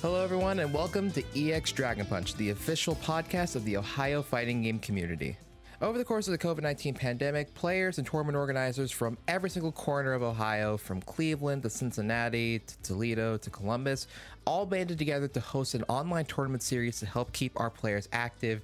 Hello, everyone, and welcome to EX Dragon Punch, the official podcast of the Ohio fighting game community. Over the course of the COVID 19 pandemic, players and tournament organizers from every single corner of Ohio, from Cleveland to Cincinnati to Toledo to Columbus, all banded together to host an online tournament series to help keep our players active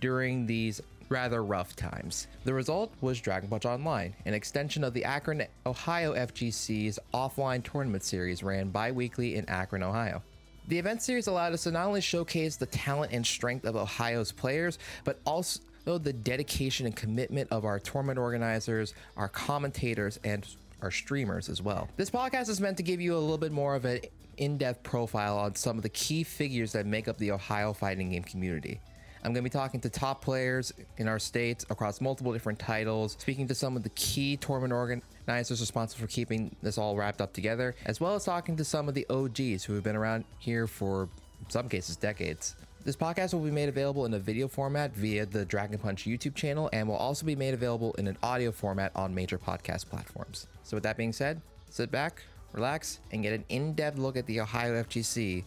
during these rather rough times. The result was Dragon Punch Online, an extension of the Akron, Ohio FGC's offline tournament series ran bi weekly in Akron, Ohio. The event series allowed us to not only showcase the talent and strength of Ohio's players, but also the dedication and commitment of our tournament organizers, our commentators, and our streamers as well. This podcast is meant to give you a little bit more of an in depth profile on some of the key figures that make up the Ohio fighting game community. I'm going to be talking to top players in our states across multiple different titles, speaking to some of the key tournament organizers responsible for keeping this all wrapped up together, as well as talking to some of the OGs who have been around here for, some cases, decades. This podcast will be made available in a video format via the Dragon Punch YouTube channel and will also be made available in an audio format on major podcast platforms. So, with that being said, sit back, relax, and get an in depth look at the Ohio FGC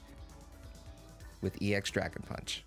with EX Dragon Punch.